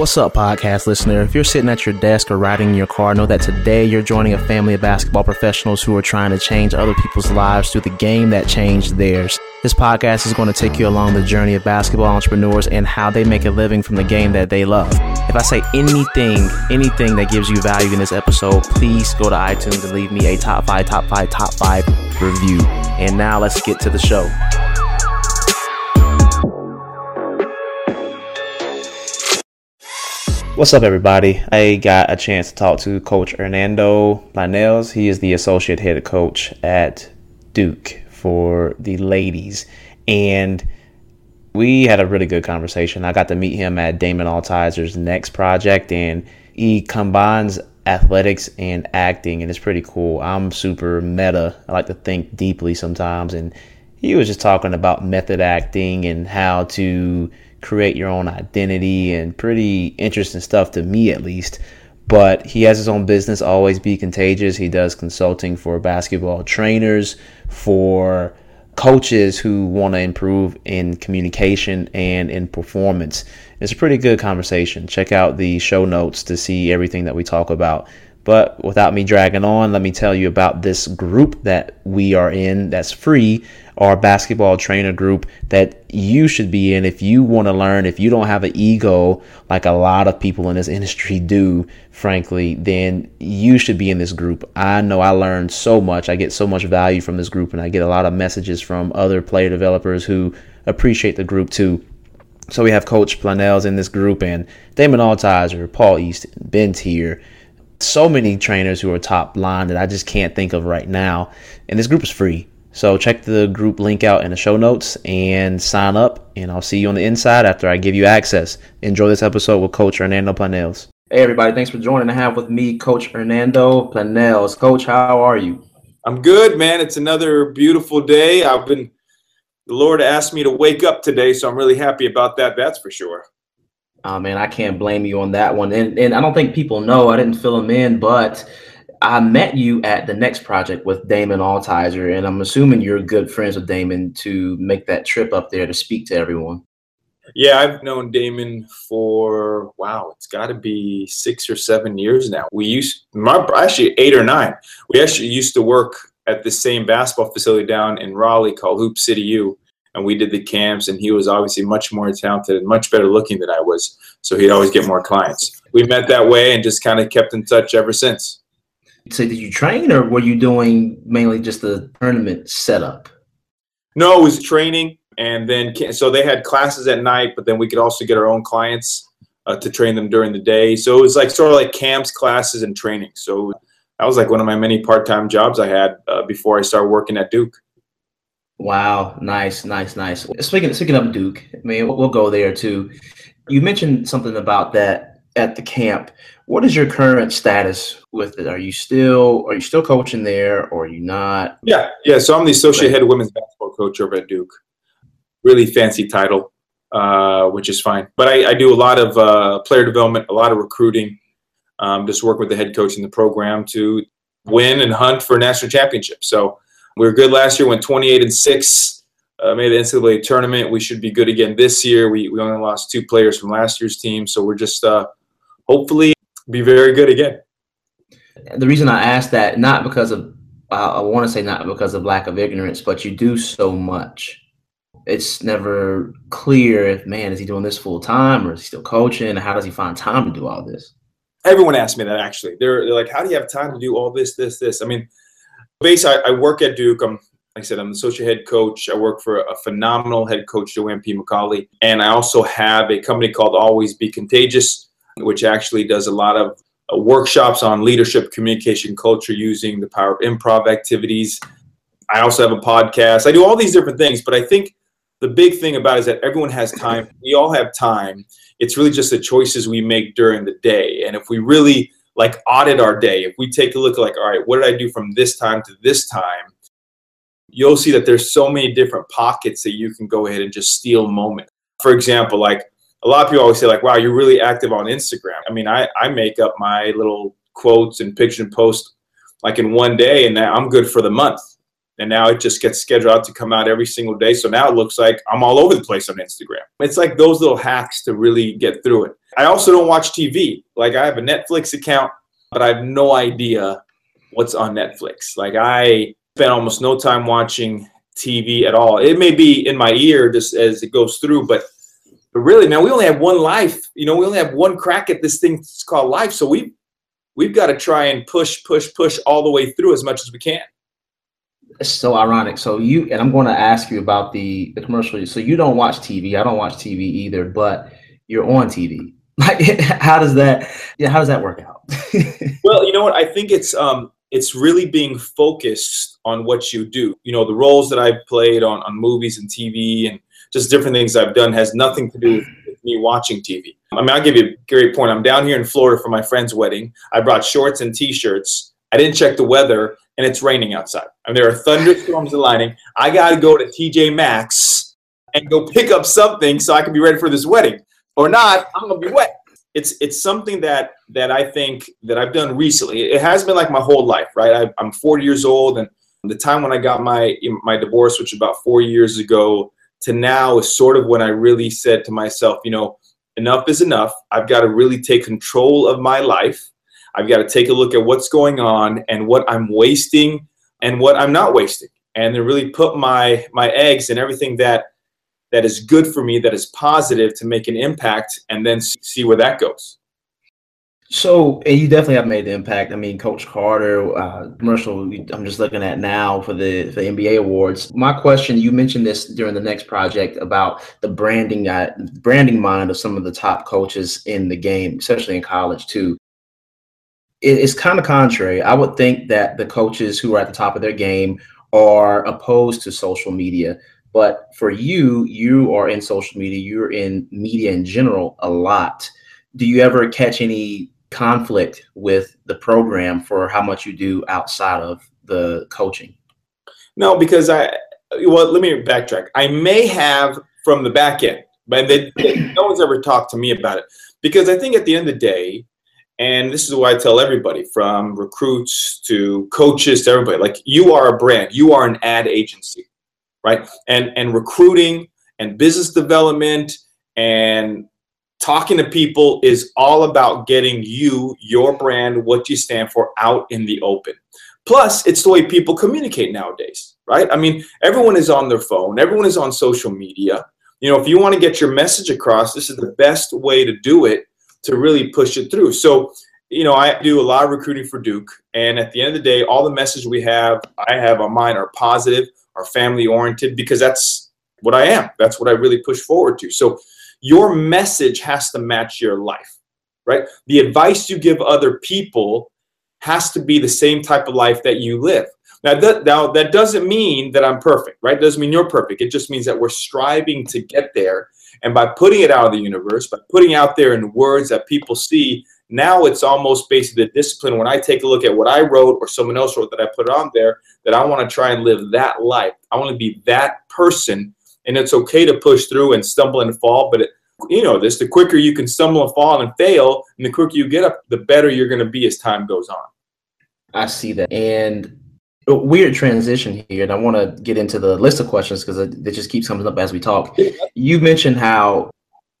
What's up, podcast listener? If you're sitting at your desk or riding in your car, know that today you're joining a family of basketball professionals who are trying to change other people's lives through the game that changed theirs. This podcast is going to take you along the journey of basketball entrepreneurs and how they make a living from the game that they love. If I say anything, anything that gives you value in this episode, please go to iTunes and leave me a top five, top five, top five review. And now let's get to the show. What's up, everybody? I got a chance to talk to Coach Hernando Planells. He is the associate head coach at Duke for the ladies. And we had a really good conversation. I got to meet him at Damon Altizer's next project, and he combines athletics and acting, and it's pretty cool. I'm super meta. I like to think deeply sometimes, and he was just talking about method acting and how to create your own identity and pretty interesting stuff to me at least. But he has his own business, Always Be Contagious. He does consulting for basketball trainers, for coaches who want to improve in communication and in performance. It's a pretty good conversation. Check out the show notes to see everything that we talk about. But without me dragging on, let me tell you about this group that we are in that's free our basketball trainer group that you should be in if you want to learn. If you don't have an ego like a lot of people in this industry do, frankly, then you should be in this group. I know I learned so much. I get so much value from this group, and I get a lot of messages from other player developers who appreciate the group too. So we have Coach Planells in this group, and Damon Altizer, Paul Easton, Ben Tier so many trainers who are top line that I just can't think of right now. And this group is free. So check the group link out in the show notes and sign up, and I'll see you on the inside after I give you access. Enjoy this episode with Coach Hernando Planells. Hey everybody, thanks for joining I have with me Coach Hernando Planells. Coach, how are you? I'm good, man. It's another beautiful day. I've been the Lord asked me to wake up today, so I'm really happy about that. That's for sure. Oh man, I can't blame you on that one. And and I don't think people know. I didn't fill them in, but I met you at the next project with Damon Altizer, and I'm assuming you're good friends with Damon to make that trip up there to speak to everyone. Yeah, I've known Damon for wow, it's got to be six or seven years now. We used my actually eight or nine. We actually used to work at the same basketball facility down in Raleigh called Hoop City U, and we did the camps. And he was obviously much more talented and much better looking than I was, so he'd always get more clients. We met that way and just kind of kept in touch ever since. So did you train or were you doing mainly just the tournament setup? No, it was training. And then, so they had classes at night, but then we could also get our own clients uh, to train them during the day. So it was like sort of like camps, classes, and training. So that was like one of my many part time jobs I had uh, before I started working at Duke. Wow, nice, nice, nice. Speaking speaking of Duke, I mean, we'll, we'll go there too. You mentioned something about that at the camp. What is your current status with it? Are you still are you still coaching there or are you not? Yeah, yeah. So I'm the associate head women's basketball coach over at Duke. Really fancy title, uh, which is fine. But I, I, do a lot of uh, player development, a lot of recruiting. Um, just work with the head coach in the program to win and hunt for a national championship. So we were good last year, went 28 and six. Uh, made the NCAA tournament. We should be good again this year. We, we only lost two players from last year's team, so we're just uh, hopefully be very good again. The reason I ask that, not because of, uh, I want to say not because of lack of ignorance, but you do so much. It's never clear if, man, is he doing this full time or is he still coaching? How does he find time to do all this? Everyone asks me that actually. They're, they're like, how do you have time to do all this, this, this? I mean, basically, I, I work at Duke. I'm like I said, I'm the associate head coach. I work for a phenomenal head coach, Joanne P. McCallie. And I also have a company called Always Be Contagious which actually does a lot of uh, workshops on leadership, communication, culture using the power of improv activities. I also have a podcast. I do all these different things, but I think the big thing about it is that everyone has time. We all have time. It's really just the choices we make during the day. And if we really like audit our day, if we take a look like, all right, what did I do from this time to this time? You'll see that there's so many different pockets that you can go ahead and just steal moment. For example, like a lot of people always say like, wow, you're really active on Instagram. I mean, I, I make up my little quotes and picture and post like in one day and now I'm good for the month. And now it just gets scheduled out to come out every single day. So now it looks like I'm all over the place on Instagram. It's like those little hacks to really get through it. I also don't watch TV. Like I have a Netflix account, but I have no idea what's on Netflix. Like I spend almost no time watching TV at all. It may be in my ear just as it goes through, but but really, man, we only have one life. You know, we only have one crack at this thing it's called life. So we we've got to try and push, push, push all the way through as much as we can. It's so ironic. So you and I'm going to ask you about the the commercial. So you don't watch TV. I don't watch TV either, but you're on TV. Like, how does that? Yeah, how does that work out? well, you know what? I think it's um it's really being focused on what you do. You know, the roles that I've played on on movies and TV and just different things I've done has nothing to do with me watching TV. I mean, I'll give you a great point. I'm down here in Florida for my friend's wedding. I brought shorts and t-shirts. I didn't check the weather, and it's raining outside. I mean, there are thunderstorms aligning. I got to go to TJ Maxx and go pick up something so I can be ready for this wedding. Or not, I'm gonna be wet. It's it's something that that I think that I've done recently. It has been like my whole life, right? I, I'm 40 years old, and the time when I got my my divorce, which was about four years ago, to now is sort of when I really said to myself, you know, enough is enough. I've got to really take control of my life. I've got to take a look at what's going on and what I'm wasting and what I'm not wasting, and then really put my my eggs and everything that that is good for me, that is positive, to make an impact, and then see where that goes. So, and you definitely have made the impact. I mean, Coach Carter, uh, commercial. I'm just looking at now for the for the NBA awards. My question: You mentioned this during the next project about the branding, uh, branding mind of some of the top coaches in the game, especially in college too. It, it's kind of contrary. I would think that the coaches who are at the top of their game are opposed to social media. But for you, you are in social media. You're in media in general a lot. Do you ever catch any conflict with the program for how much you do outside of the coaching? No, because I well, let me backtrack. I may have from the back end, but they, no one's ever talked to me about it because I think at the end of the day, and this is why I tell everybody from recruits to coaches to everybody, like you are a brand, you are an ad agency, right? And and recruiting and business development and talking to people is all about getting you, your brand, what you stand for out in the open. Plus, it's the way people communicate nowadays, right? I mean, everyone is on their phone, everyone is on social media. You know, if you want to get your message across, this is the best way to do it to really push it through. So, you know, I do a lot of recruiting for Duke, and at the end of the day, all the message we have, I have on mine are positive, are family oriented, because that's what I am. That's what I really push forward to. So, your message has to match your life, right? The advice you give other people has to be the same type of life that you live. Now that, now, that doesn't mean that I'm perfect, right? It doesn't mean you're perfect. It just means that we're striving to get there. And by putting it out of the universe, by putting out there in words that people see, now it's almost basically the discipline. When I take a look at what I wrote or someone else wrote that I put on there, that I want to try and live that life. I want to be that person and it's okay to push through and stumble and fall. But it, you know this: the quicker you can stumble and fall and fail, and the quicker you get up, the better you're going to be as time goes on. I see that, and a weird transition here, and I want to get into the list of questions because it, it just keeps coming up as we talk. You mentioned how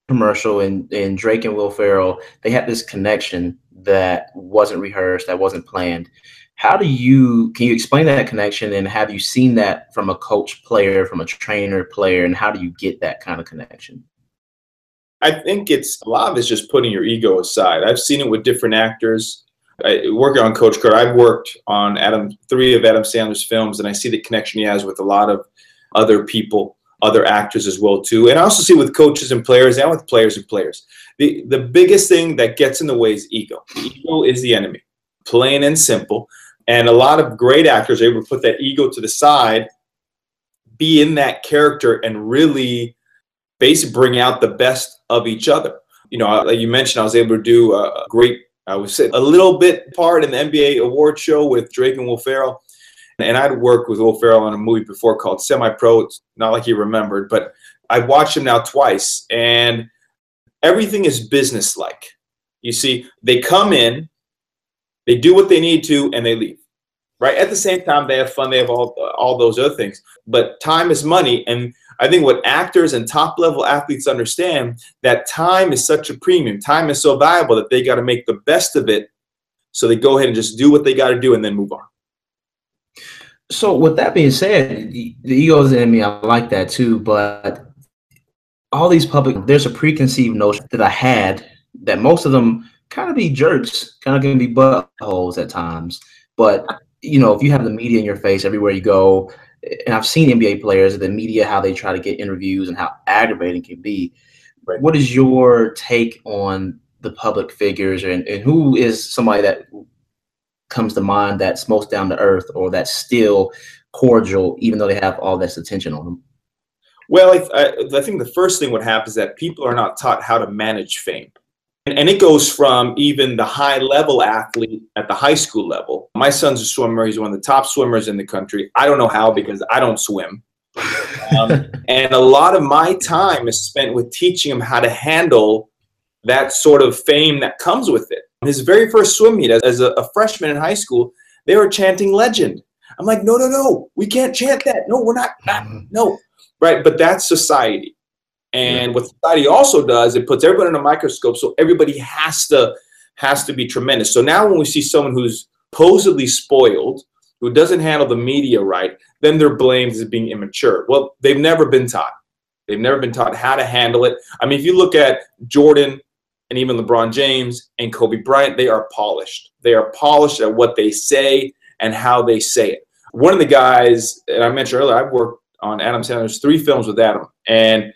commercial and, and Drake and Will Ferrell they had this connection that wasn't rehearsed, that wasn't planned. How do you can you explain that connection and have you seen that from a coach player, from a trainer player, and how do you get that kind of connection? I think it's a lot of it's just putting your ego aside. I've seen it with different actors. I, working on Coach Carter, I've worked on Adam three of Adam Sandler's films, and I see the connection he has with a lot of other people, other actors as well too. And I also see with coaches and players, and with players and players. The the biggest thing that gets in the way is ego. The ego is the enemy, plain and simple. And a lot of great actors are able to put that ego to the side, be in that character, and really basically bring out the best of each other. You know, like you mentioned, I was able to do a great, I would say, a little bit part in the NBA award show with Drake and Will Ferrell. And I'd worked with Will Ferrell on a movie before called Semi Pro. It's not like he remembered, but I've watched him now twice, and everything is business like. You see, they come in, they do what they need to, and they leave right? At the same time, they have fun. They have all all those other things. But time is money, and I think what actors and top level athletes understand that time is such a premium, time is so valuable that they got to make the best of it. So they go ahead and just do what they got to do and then move on. So with that being said, the, egos in me, I like that too. But all these public, there's a preconceived notion that I had that most of them kind of be jerks, kind of can be buttholes at times. But you know, if you have the media in your face everywhere you go, and I've seen NBA players, the media, how they try to get interviews and how aggravating it can be. Right. What is your take on the public figures and, and who is somebody that comes to mind that's most down to earth or that's still cordial, even though they have all this attention on them? Well, I, I, think the first thing what happens is that people are not taught how to manage fame. And, and it goes from even the high level athlete at the high school level. My son's a swimmer. He's one of the top swimmers in the country. I don't know how because I don't swim. Um, and a lot of my time is spent with teaching him how to handle that sort of fame that comes with it. His very first swim meet as, a, a freshman in high school, they were chanting legend. I'm like, no, no, no, we can't chant that. No, we're not, not no. Right. But that's society. And what society also does, it puts everybody in a microscope, so everybody has to has to be tremendous. So now when we see someone who's supposedly spoiled, who doesn't handle the media right, then they're blamed as being immature. Well, they've never been taught. They've never been taught how to handle it. I mean, if you look at Jordan and even LeBron James and Kobe Bryant, they are polished. They are polished at what they say and how they say it. One of the guys, and I mentioned earlier, I've worked on Adam Sandler's three films with Adam, and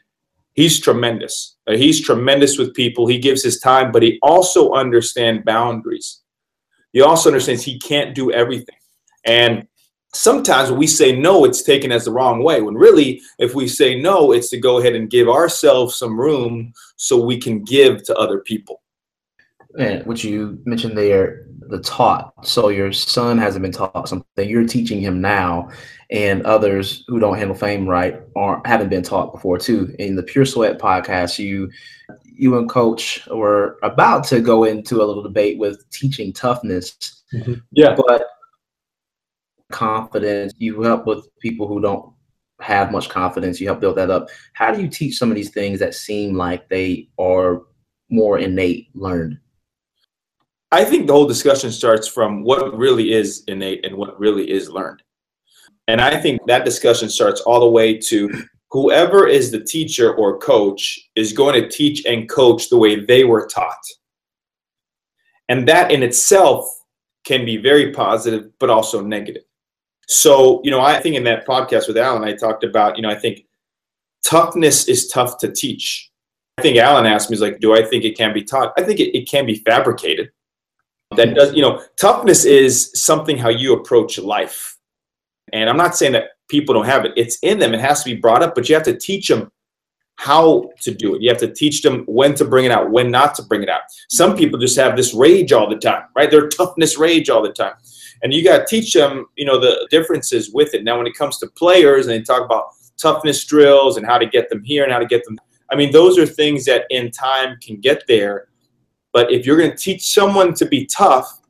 he's tremendous. Uh, he's tremendous with people. He gives his time, but he also understands boundaries. He also understands he can't do everything. And sometimes when we say no, it's taken as the wrong way. When really, if we say no, it's to go ahead and give ourselves some room so we can give to other people. And what you mentioned there, the taught. So your son hasn't been taught something. You're teaching him now, and others who don't handle fame right aren't haven't been taught before too. In the Pure Sweat podcast, you you and Coach were about to go into a little debate with teaching toughness. Mm-hmm. Yeah, but confidence. You help with people who don't have much confidence. You help build that up. How do you teach some of these things that seem like they are more innate learned? I think the whole discussion starts from what really is innate and what really is learned. And I think that discussion starts all the way to whoever is the teacher or coach is going to teach and coach the way they were taught. And that in itself can be very positive, but also negative. So, you know, I think in that podcast with Alan, I talked about, you know, I think toughness is tough to teach. I think Alan asked me, he's like, do I think it can be taught? I think it, it can be fabricated. That does, you know, toughness is something how you approach life. And I'm not saying that people don't have it, it's in them, it has to be brought up, but you have to teach them how to do it. You have to teach them when to bring it out, when not to bring it out. Some people just have this rage all the time, right? Their toughness rage all the time and you got to teach them, you know, the differences with it. Now, when it comes to players, and they talk about toughness drills and how to get them here and how to get them. I mean, those are things that in time can get there. But if you're going to teach someone to be tough,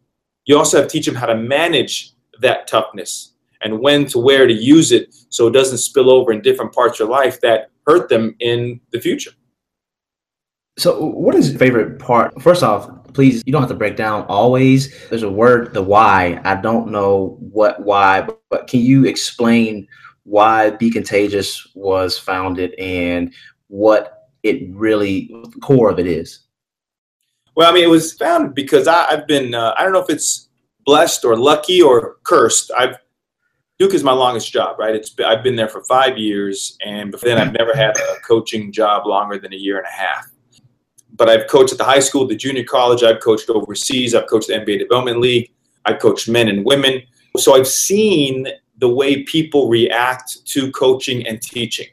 you also have to teach them how to manage that toughness and when to where to use it so it doesn't spill over in different parts of your life that hurt them in the future. So, what is your favorite part? First off, please, you don't have to break down always. There's a word, the why. I don't know what why, but, can you explain why Be Contagious was founded and what it really, the core of it is? Well, I mean, it was founded because I, have been, uh, I don't know if it's blessed or lucky or cursed. I've Duke is my longest job, right? It's I've been there for five years, and before then, I've never had a coaching job longer than a year and a half but I've coached at the high school, the junior college. I've coached overseas. I've coached the NBA Development League. I've coached men and women. So I've seen the way people react to coaching and teaching.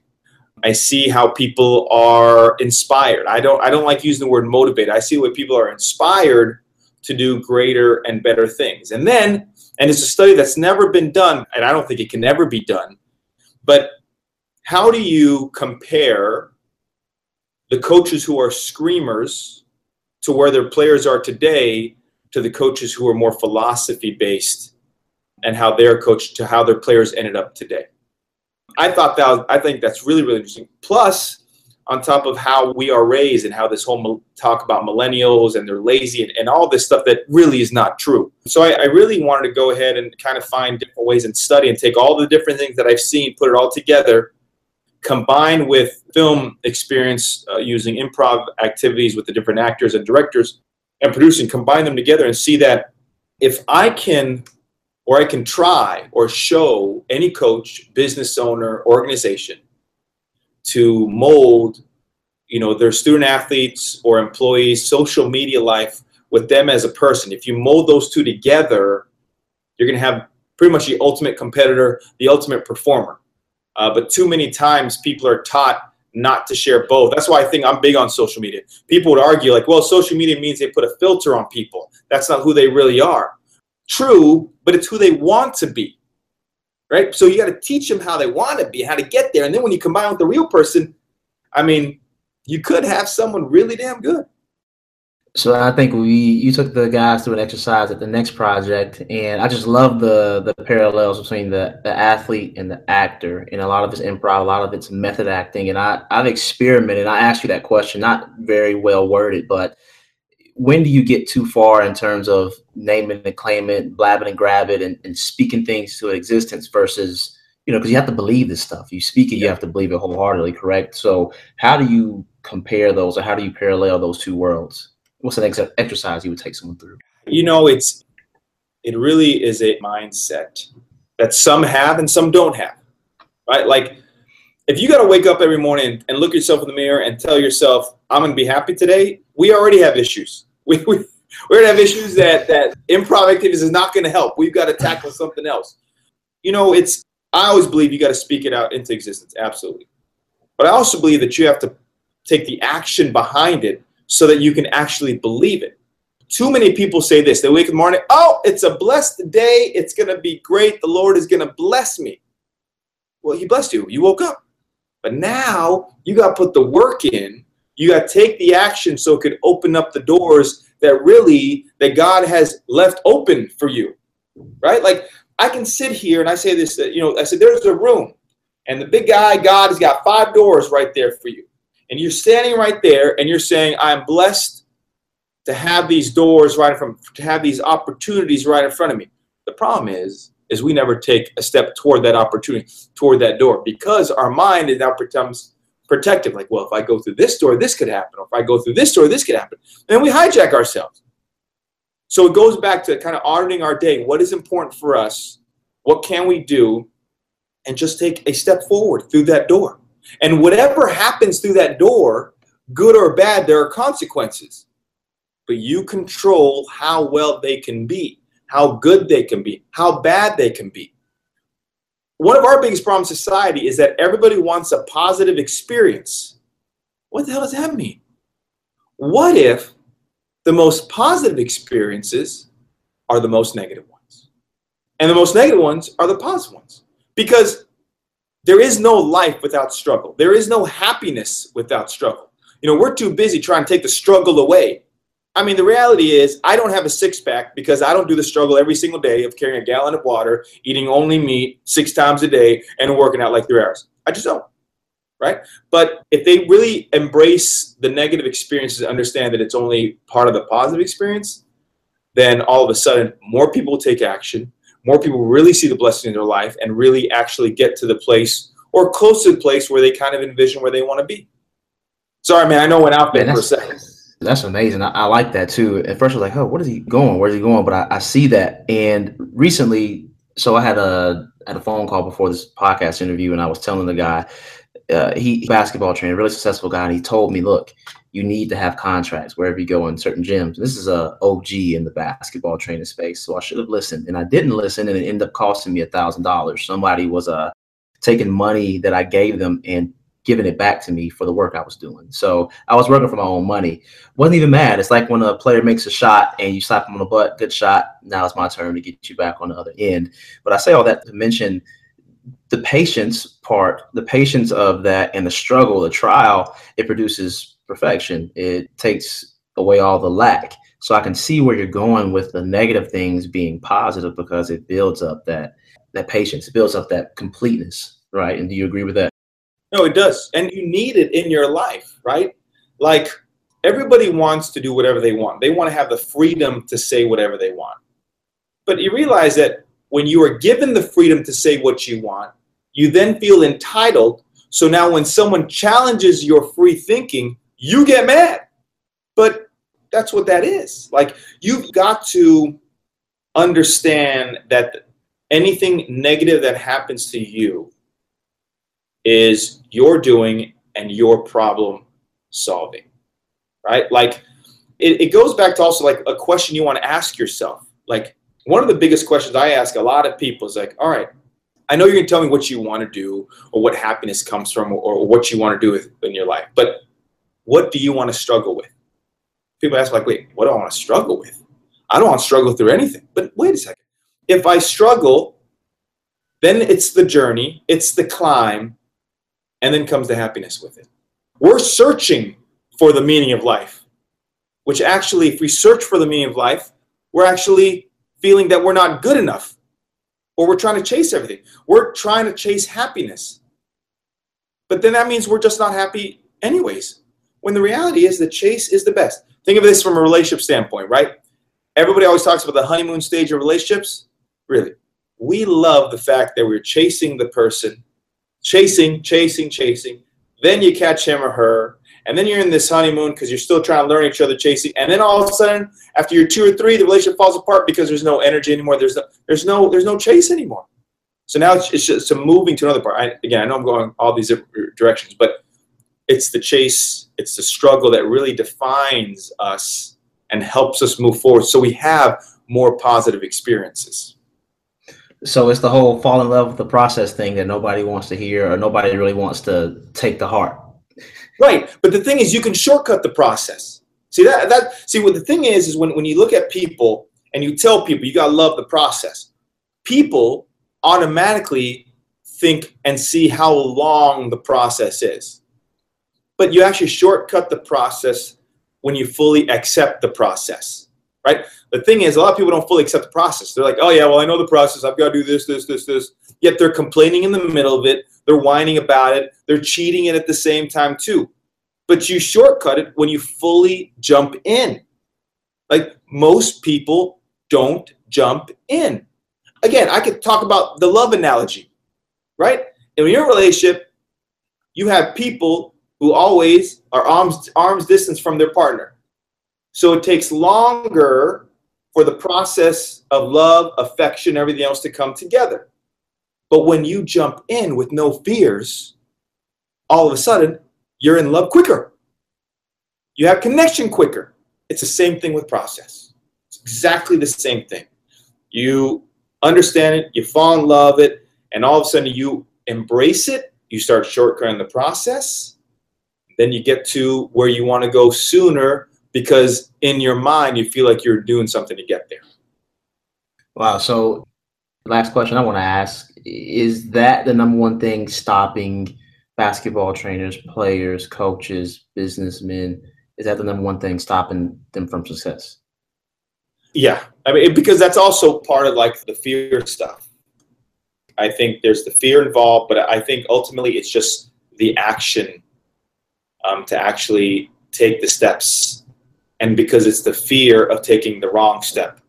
I see how people are inspired. I don't I don't like using the word motivated. I see what people are inspired to do greater and better things. And then, and it's a study that's never been done, and I don't think it can ever be done, but how do you compare the coaches who are screamers to where their players are today to the coaches who are more philosophy based and how they're coached to how their players ended up today. I thought that was, I think that's really really interesting. Plus, on top of how we are raised and how this whole talk about millennials and they're lazy and, and all this stuff that really is not true. So I, I, really wanted to go ahead and kind of find different ways and study and take all the different things that I've seen, put it all together, combine with film experience uh, using improv activities with the different actors and directors and producing, combine them together and see that if I can or I can try or show any coach, business owner, organization to mold, you know, their student athletes or employees' social media life with them as a person. If you mold those two together, you're going to have pretty much the ultimate competitor, the ultimate performer. Uh, but too many times people are taught not to share both. That's why I think I'm big on social media. People would argue, like, well, social media means they put a filter on people. That's not who they really are. True, but it's who they want to be right? So you got to teach them how they want to be, how to get there. And then when you combine with the real person, I mean, you could have someone really damn good. So I think we you took the guys through an exercise at the next project, and I just love the the parallels between the the athlete and the actor, and a lot of it's improv, a lot of it's method acting. And I I've experimented. I asked you that question, not very well worded, but when do you get too far in terms of naming and claiming blabbing and grab it, and, and speaking things to existence versus you know because you have to believe this stuff. You speak it, yeah. you have to believe it wholeheartedly. Correct. So how do you compare those, or how do you parallel those two worlds? What's an ex- exercise you would take someone through? You know, it's it really is a mindset that some have and some don't have. Right, like if you got to wake up every morning and look yourself in the mirror and tell yourself, I'm going to be happy today, we already have issues. We, we, we're to have issues that, that improv activities is not to help. We've got to tackle something else. You know, it's, I always believe you got to speak it out into existence. Absolutely. But I also believe that you have to take the action behind it so that you can actually believe it. Too many people say this. They wake up in the morning, oh, it's a blessed day. It's going to be great. The Lord is going to bless me. Well, He blessed you. You woke up. But now you got to put the work in. You got to take the action so it could open up the doors that really that God has left open for you. Right? Like I can sit here and I say this, you know, I said there's a room and the big guy God has got five doors right there for you. And you're standing right there and you're saying I'm blessed to have these doors right in front to have these opportunities right in front of me. The problem is is we never take a step toward that opportunity, toward that door, because our mind now becomes protective. Like, well, if I go through this door, this could happen. Or if I go through this door, this could happen. And we hijack ourselves. So it goes back to kind of auditing our day. What is important for us? What can we do? And just take a step forward through that door. And whatever happens through that door, good or bad, there are consequences. But you control how well they can be how good they can be, how bad they can be. One of our biggest problems in society is that everybody wants a positive experience. What the hell does that mean? What if the most positive experiences are the most negative ones? And the most negative ones are the positive ones. Because there is no life without struggle. There is no happiness without struggle. You know, we're too busy trying to take the struggle away I mean, the reality is, I don't have a six pack because I don't do the struggle every single day of carrying a gallon of water, eating only meat six times a day, and working out like three hours. I just don't. Right? But if they really embrace the negative experiences, understand that it's only part of the positive experience, then all of a sudden, more people will take action. More people really see the blessing in their life and really actually get to the place or close to the place where they kind of envision where they want to be. Sorry, man. I know I went out there for a second. That's amazing. I, I, like that too. At first, I was like, "Oh, what is he going? Where's he going?" But I, I see that. And recently, so I had a had a phone call before this podcast interview, and I was telling the guy, uh, he basketball trainer, really successful guy, and he told me, "Look, you need to have contracts wherever you go in certain gyms." This is a OG in the basketball training space, so I should have listened, and I didn't listen, and it ended up costing me a thousand dollars. Somebody was uh taking money that I gave them and giving it back to me for the work I was doing. So I was working for my own money. Wasn't even mad. It's like when a player makes a shot and you slap him on the butt, good shot. Now it's my turn to get you back on the other end. But I say all that to mention the patience part, the patience of that and the struggle, the trial, it produces perfection. It takes away all the lack. So I can see where you're going with the negative things being positive because it builds up that that patience, it builds up that completeness right? And do you agree with that? No, it does. And you need it in your life, right? Like everybody wants to do whatever they want. They want to have the freedom to say whatever they want. But you realize that when you are given the freedom to say what you want, you then feel entitled. So now when someone challenges your free thinking, you get mad. But that's what that is. Like you've got to understand that anything negative that happens to you is your doing and your problem solving, right? Like it, it goes back to also like a question you want to ask yourself. Like one of the biggest questions I ask a lot of people is like, all right, I know you're gonna tell me what you want to do or what happiness comes from or, or what you want to do with, in your life, but what do you want to struggle with? People ask like, wait, what do I want to struggle with? I don't want to struggle through anything. But wait a second. If I struggle, then it's the journey, it's the climb, and then comes the happiness with it. We're searching for the meaning of life, which actually, if we search for the meaning of life, we're actually feeling that we're not good enough or we're trying to chase everything. We're trying to chase happiness. But then that means we're just not happy, anyways. When the reality is the chase is the best. Think of this from a relationship standpoint, right? Everybody always talks about the honeymoon stage of relationships. Really, we love the fact that we're chasing the person chasing, chasing, chasing. Then you catch him or her, and then you're in this honeymoon because you're still trying to learn each other chasing. And then all of a sudden, after you're two or three, the relationship falls apart because there's no energy anymore. There's no, there's no, there's no chase anymore. So now it's, it's just moving to another part. I, again, I know I'm going all these directions, but it's the chase, it's the struggle that really defines us and helps us move forward. So we have more positive experiences so it's the whole fall in love with the process thing that nobody wants to hear or nobody really wants to take to heart. Right but the thing is you can shortcut the process. See that that see what the thing is is when, when you look at people and you tell people you got to love the process people automatically think and see how long the process is. But you actually shortcut the process when you fully accept the process right? The thing is, a lot of people don't fully accept the process. They're like, oh, yeah, well, I know the process. I've got to do this, this, this, this. Yet they're complaining in the middle of it. They're whining about it. They're cheating it at the same time, too. But you shortcut it when you fully jump in. Like most people don't jump in. Again, I could talk about the love analogy, right? In your relationship, you have people who always are arms arms distance from their partner so it takes longer for the process of love, affection, everything else to come together. But when you jump in with no fears, all of a sudden you're in love quicker. You have connection quicker. It's the same thing with process. It's exactly the same thing. You understand it, you fall in love it, and all of a sudden you embrace it, you start shortcutting the process, then you get to where you want to go sooner because in your mind you feel like you're doing something to get there. Wow. So, last question I want to ask is that the number one thing stopping basketball trainers, players, coaches, businessmen? Is that the number one thing stopping them from success? Yeah. I mean, because that's also part of like the fear stuff. I think there's the fear involved, but I think ultimately it's just the action um, to actually take the steps and because it's the fear of taking the wrong step.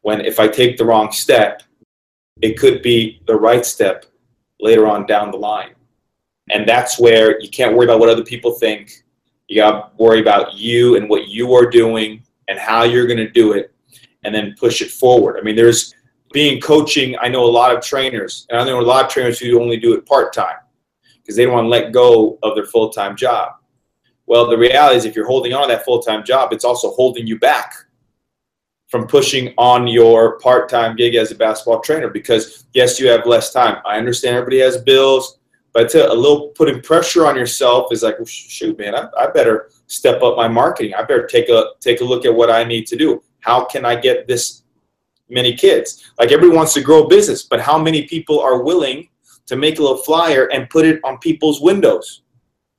When if I take the wrong step, it could be the right step later on down the line. And that's where you can't worry about what other people think. You got to worry about you and what you are doing and how you're going to do it and then push it forward. I mean, there's being coaching. I know a lot of trainers, and I know a lot of trainers who only do it part time because they don't want to let go of their full time job. Well, the reality is, if you're holding on to that full time job, it's also holding you back from pushing on your part time gig as a basketball trainer because, yes, you have less time. I understand everybody has bills, but a little putting pressure on yourself is like, well, shoot, man, I, I better step up my marketing. I better take a take a look at what I need to do. How can I get this many kids? Like everybody wants to grow a business, but how many people are willing to make a little flyer and put it on people's windows?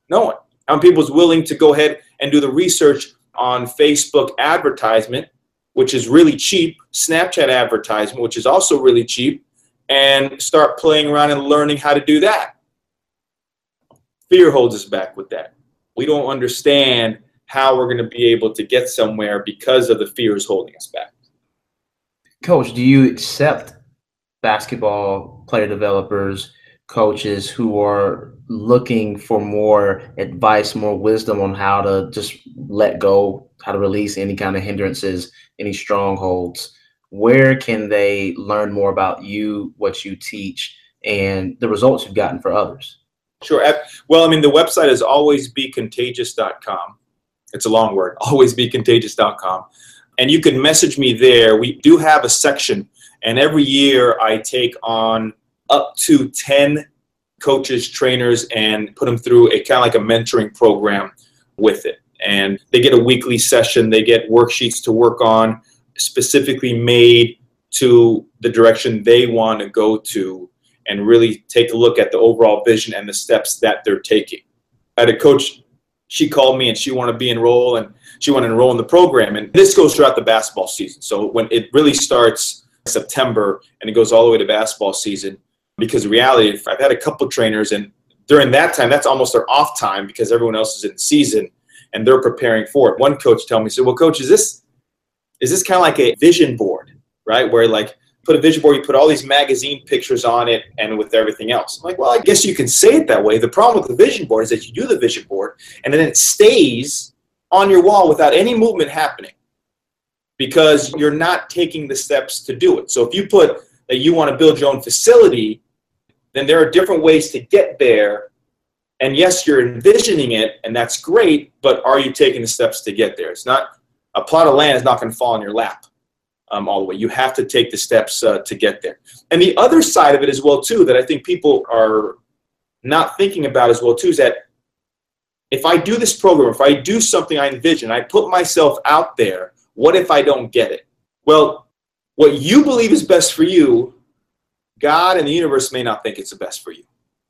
No one how many people is willing to go ahead and do the research on Facebook advertisement, which is really cheap, Snapchat advertisement, which is also really cheap, and start playing around and learning how to do that. fear holds us back with that. We don't understand how we're going to be able to get somewhere because of the fears holding us back. Coach, do you accept basketball player developers, coaches who are looking for more advice, more wisdom on how to just let go, how to release any kind of hindrances, any strongholds? Where can they learn more about you, what you teach, and the results you've gotten for others? Sure. Well, I mean, the website is alwaysbecontagious.com. It's a long word, alwaysbecontagious.com. And you can message me there. We do have a section, and every year I take on up to 10 coaches, trainers, and put them through a kind of like a mentoring program with it. And they get a weekly session, they get worksheets to work on, specifically made to the direction they want to go to, and really take a look at the overall vision and the steps that they're taking. I had a coach, she called me and she wanted to be enrolled and she wanted to enroll in the program. And this goes throughout the basketball season. So when it really starts September and it goes all the way to basketball season, because reality, I've had a couple trainers, and during that time, that's almost their off time because everyone else is in season and they're preparing for it. One coach told me, "So, well, coach, is this is this kind of like a vision board, right? Where like put a vision board, you put all these magazine pictures on it, and with everything else." I'm like, well, I guess you can say it that way. The problem with the vision board is that you do the vision board, and then it stays on your wall without any movement happening because you're not taking the steps to do it. So if you put that you want to build your own facility then there are different ways to get there. And yes, you're envisioning it, and that's great, but are you taking the steps to get there? It's not a plot of land is not going to fall in your lap um, all the way. You have to take the steps uh, to get there. And the other side of it as well too that I think people are not thinking about as well too is that if I do this program, if I do something I envision, I put myself out there, what if I don't get it? Well, what you believe is best for you God and the universe may not think it's the best for you,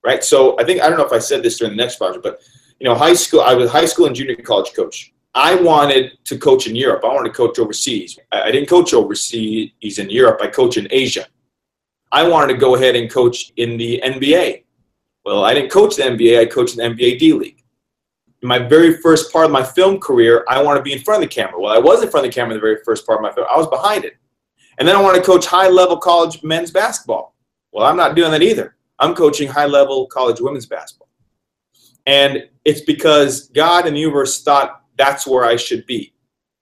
right? So I think I don't know if I said this during the next project, but you know, high school. I was high school and junior college coach. I wanted to coach in Europe. I wanted to coach overseas. I didn't coach overseas in Europe. I coach in Asia. I wanted to go ahead and coach in the NBA. Well, I didn't coach the NBA. I coached the NBA D League. In my very first part of my film career, I wanted to be in front of the camera. Well, I was in front of the camera in the very first part of my film. I was behind it. And then I wanted to coach high level college men's basketball. Well, I'm not doing that either. I'm coaching high level college women's basketball. And it's because God and the universe thought that's where I should be.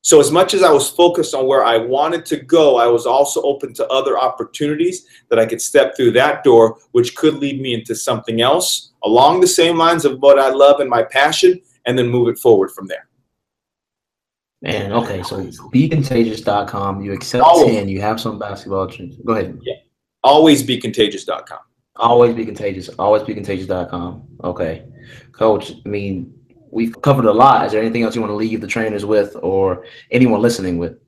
So, as much as I was focused on where I wanted to go, I was also open to other opportunities that I could step through that door, which could lead me into something else along the same lines of what I love and my passion, and then move it forward from there. Man, okay, so becontagious.com, you accept Always. 10, you have some basketball. Go ahead. Yeah always be contagious.com. Always be contagious. Always be contagious.com. Okay. Coach, I mean, we've covered a lot. Is there anything else you want to leave the trainers with or anyone listening with?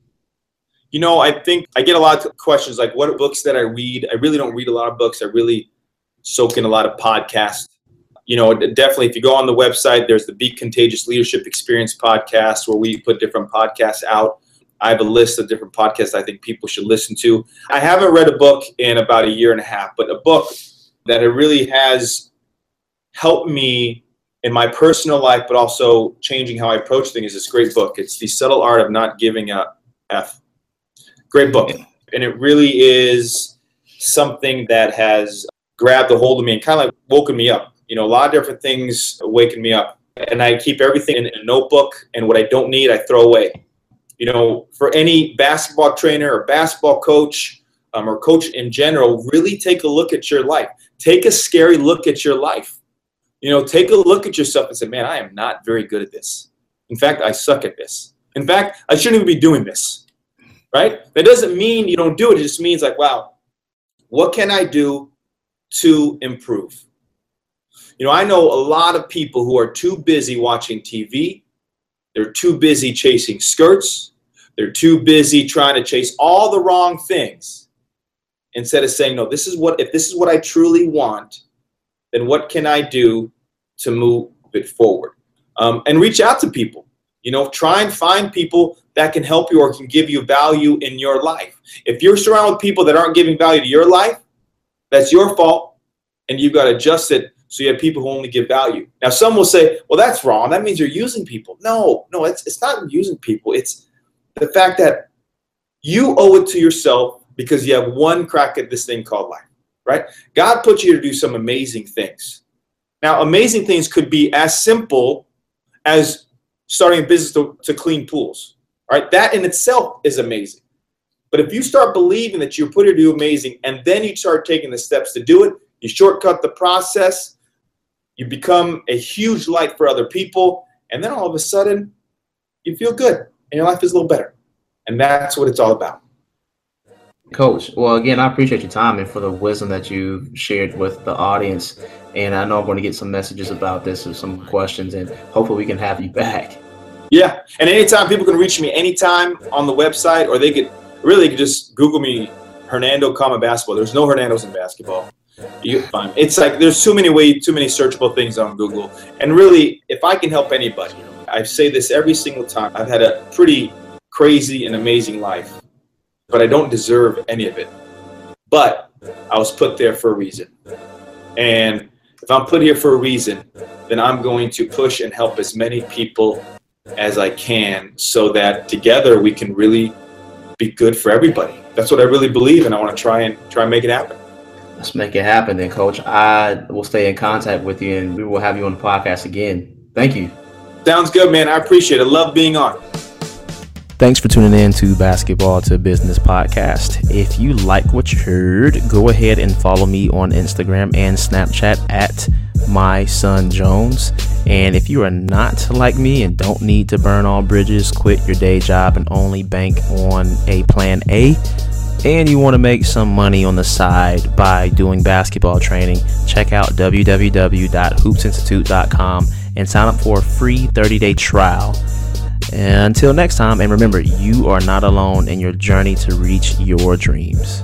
You know, I think I get a lot of questions like what books that I read. I really don't read a lot of books. I really soak in a lot of podcasts. You know, definitely if you go on the website, there's the Be Contagious Leadership Experience podcast where we put different podcasts out. I have a list of different podcasts I think people should listen to. I haven't read a book in about a year and a half, but a book that it really has helped me in my personal life, but also changing how I approach things. Is this great book. It's The Subtle Art of Not Giving a F. Great book. And it really is something that has grabbed a hold of me and kind of like woken me up. You know, a lot of different things waken me up. And I keep everything in a notebook, and what I don't need, I throw away you know, for any basketball trainer or basketball coach um, or coach in general, really take a look at your life. Take a scary look at your life. You know, take a look at yourself and say, man, I am not very good at this. In fact, I suck at this. In fact, I shouldn't even be doing this. Right? That doesn't mean you don't do it. It just means like, wow, what can I do to improve? You know, I know a lot of people who are too busy watching TV. They're too busy chasing skirts. They're too busy trying to chase all the wrong things instead of saying, no, this is what, if this is what I truly want, then what can I do to move it forward? Um, and reach out to people. You know, try and find people that can help you or can give you value in your life. If you're surrounded with people that aren't giving value to your life, that's your fault, and you've got to adjust it So you have people who only give value. Now, some will say, well, that's wrong. That means you're using people. No, no, it's, it's not using people. It's the fact that you owe it to yourself because you have one crack at this thing called life, right? God put you to do some amazing things. Now, amazing things could be as simple as starting a business to, to clean pools, right? That in itself is amazing. But if you start believing that you're put to do amazing and then you start taking the steps to do it, you shortcut the process, you become a huge light for other people, and then all of a sudden, you feel good and your life is a little better. And that's what it's all about. Coach, well, again, I appreciate your time and for the wisdom that you shared with the audience. And I know I'm going to get some messages about this or some questions, and hopefully we can have you back. Yeah, and anytime people can reach me anytime on the website, or they could really could just Google me, Hernando Kama Basketball. There's no Hernandos in basketball. You find it's like there's too many way too many searchable things on Google. And really, if I can help anybody, I say this every single time. I've had a pretty crazy and amazing life, but I don't deserve any of it. But I was put there for a reason. And if I'm put here for a reason, then I'm going to push and help as many people as I can so that together we can really be good for everybody. That's what I really believe and I want to try and try and make it happen. Let's make it happen then, coach. I will stay in contact with you and we will have you on the podcast again. Thank you. Sounds good, man. I appreciate it. Love being on. Thanks for tuning in to Basketball to Business podcast. If you like what you heard, go ahead and follow me on Instagram and Snapchat at my son Jones. And if you are not like me and don't need to burn all bridges, quit your day job, and only bank on a plan A, and you want to make some money on the side by doing basketball training, check out www.hoopsinstitute.com and sign up for a free 30 day trial. And until next time, and remember, you are not alone in your journey to reach your dreams.